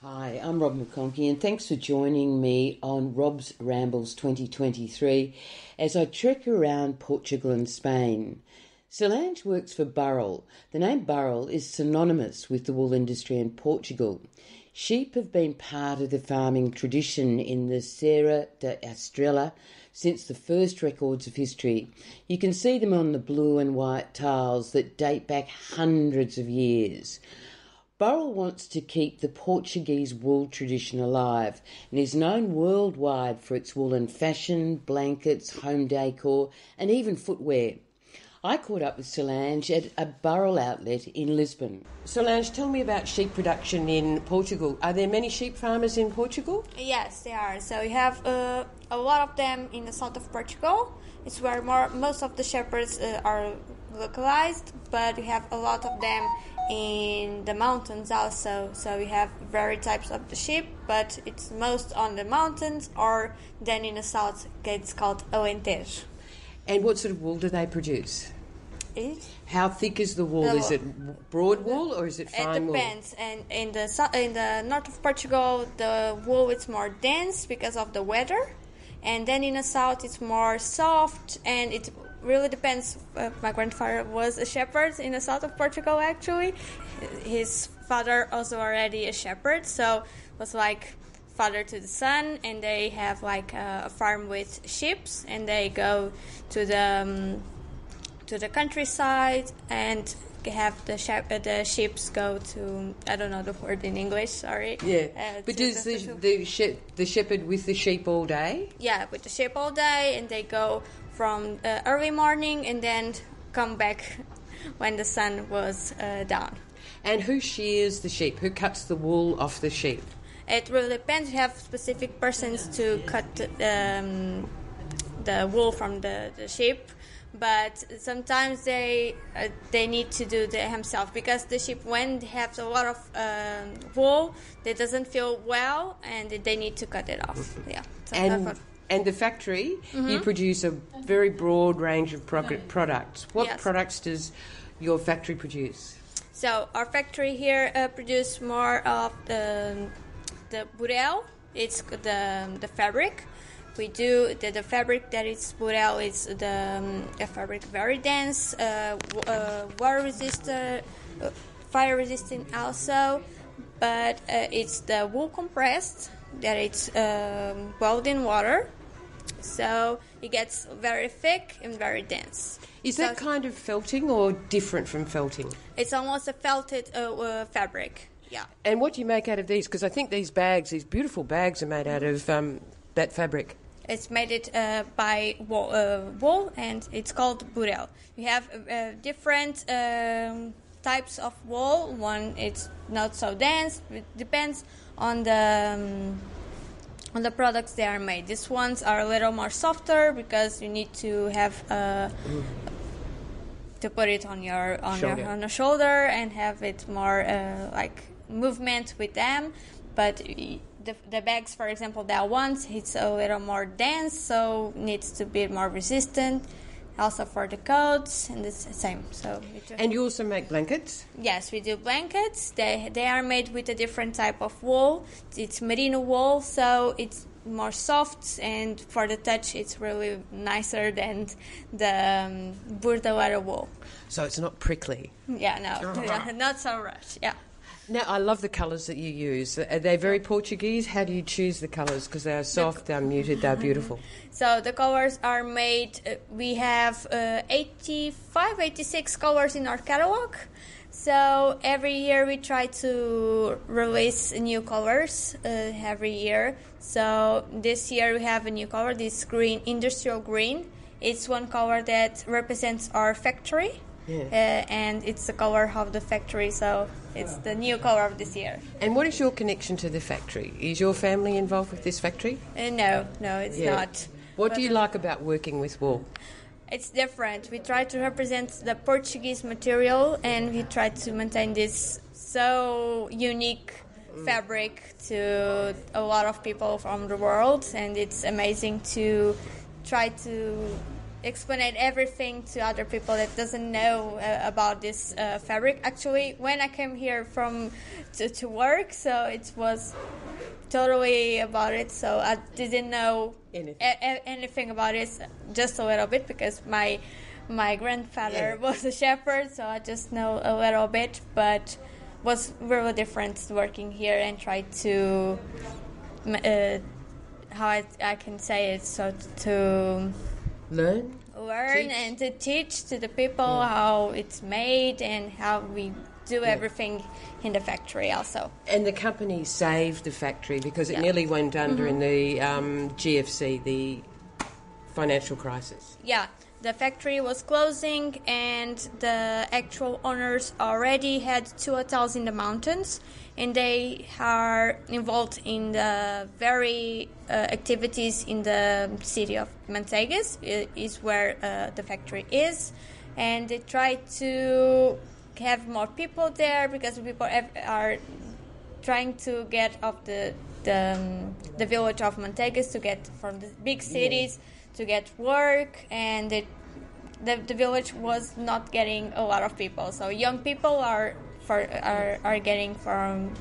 Hi, I'm Rob McConkie, and thanks for joining me on Rob's Rambles 2023 as I trek around Portugal and Spain. Solange works for Burel. The name Burel is synonymous with the wool industry in Portugal. Sheep have been part of the farming tradition in the Serra da Estrela since the first records of history. You can see them on the blue and white tiles that date back hundreds of years. Burel wants to keep the Portuguese wool tradition alive and is known worldwide for its woolen fashion, blankets, home decor, and even footwear. I caught up with Solange at a Burel outlet in Lisbon. Solange, tell me about sheep production in Portugal. Are there many sheep farmers in Portugal? Yes, there are. So we have uh, a lot of them in the south of Portugal. It's where more most of the shepherds uh, are localized, but we have a lot of them in the mountains also. So we have various types of the sheep, but it's most on the mountains or then in the south it's called Alentejo. And what sort of wool do they produce? It, How thick is the wool? The is it broad wool or is it fine it wool? depends. And in the in the north of Portugal, the wool is more dense because of the weather, and then in the south it's more soft and it really depends. Uh, my grandfather was a shepherd in the south of Portugal actually. His father also already a shepherd, so was like father to the son, and they have like a, a farm with sheep, and they go to the um, to the countryside and have the shep- uh, the sheep go to I don't know the word in English. Sorry. Yeah, Uh, but does the, to- the, shep- the shepherd with the sheep all day? yeah with the sheep all day, and they go from uh, early morning and then come back when the sun was uh, down. And who shears the sheep? Who cuts the wool off the sheep? It really depends. You have specific persons to cut um, the wool from the, the sheep, but sometimes they uh, they need to do the himself because the sheep when they have a lot of um, wool, they doesn't feel well and they need to cut it off. Yeah. So And and the factory, Mm-hmm. you produce a very broad range of pro- products. What Yes. products does your factory produce? So our factory here uh, produce more of the the burel. It's the the fabric. We do the, the fabric that is put out is the, um, the fabric very dense, uh, w- uh, water resistant, uh, fire resistant also. But uh, it's the wool compressed that it's um, boiled in water, so it gets very thick and very dense. Is So- that kind of felting or different from felting? It's almost a felted uh, uh, fabric. Yeah. And what do you make out of these? Because I think these bags, these beautiful bags, are made out of um, that fabric. It's made it uh, by wool, uh, wool, and it's called burel. We have uh, different um, types of wool. One it's not so dense. It depends on the um, on the products they are made. These ones are a little more softer because you need to have uh, to put it on your on Shoulder. your on the shoulder and have it more uh, like movement with them. But the, the bags, for example, that ones it's a little more dense, so needs to be more resistant. Also for the coats and it's the same. So And you also make blankets. Yes, we do blankets. They they are made with a different type of wool. It's merino wool, so it's more soft and for the touch it's really nicer than the um, bordaleira wool. So it's not prickly. Yeah, no, no, not so much. Yeah. Now, I love the colours that you use. Are they very Portuguese? How do you choose the colours? Because they are soft, they're muted, they're beautiful. So the colors are made. Uh, we have uh, 85, 86 colors in our catalog. So every year we try to release new colors uh, every year. So this year we have a new color, this green, industrial green. It's one color that represents our factory. Yeah. Uh, and it's the color of the factory, so it's the new color of this year. And what is your connection to the factory? Is your family involved with this factory? Uh, no, no, it's Yeah. not. What But- do you like about working with wool? It's different. We try to represent the Portuguese material and we try to maintain this so unique fabric to a lot of people from the world and it's amazing to try to explain everything to other people that doesn't know uh, about this uh, fabric. Actually, when I came here from to, to work, so it was totally about it. So I didn't know Anything. a- anything about it, just a little bit because my my grandfather Yeah. was a shepherd, so I just know a little bit. But was really different working here and try to uh, how I, I can say it so to Learn. learn Teach. and to teach to the people how it's made and how we do everything in the factory also. And the company saved the factory because it Yeah. nearly went under in the um, GFC, the financial crisis. Yeah, the factory was closing and the actual owners already had two hotels in the mountains and they are involved in the very uh, activities in the city of Manteigas i- is where uh, the factory is. And they try to have more people there because people are trying to get off the the, um, the village of Manteigas to get from the big cities to get work and it, the the village was not getting a lot of people. So young people are for are, are getting from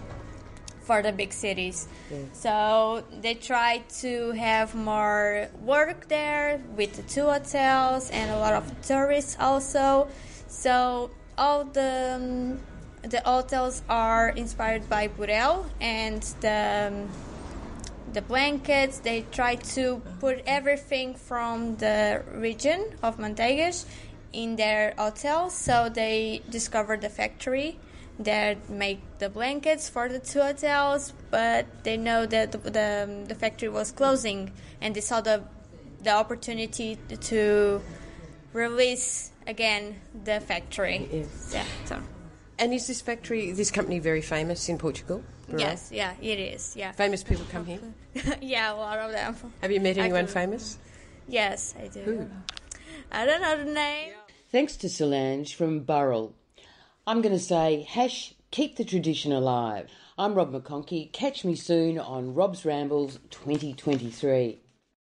for the big cities. So they try to have more work there with the two hotels and a lot of tourists also. So all the um, the hotels are inspired by Burel and the um, the blankets. They try to put everything from the region of Manteigas in their hotel. So they discovered the factory that make the blankets for the two hotels, but they know that the the, the factory was closing, and they saw the the opportunity to release again the factory. Yes. Yeah. So. And is this factory, this company, very famous in Portugal? Burel? Yes, yeah, it is. Yeah, Famous people come here. yeah, a lot of them. Have you met anyone famous? Yes, I do. Who? I don't know the name. Thanks to Solange from Burel. I'm going to say, hash, keep the tradition alive. I'm Rob McConkey. Catch me soon on Rob's Rambles 2023.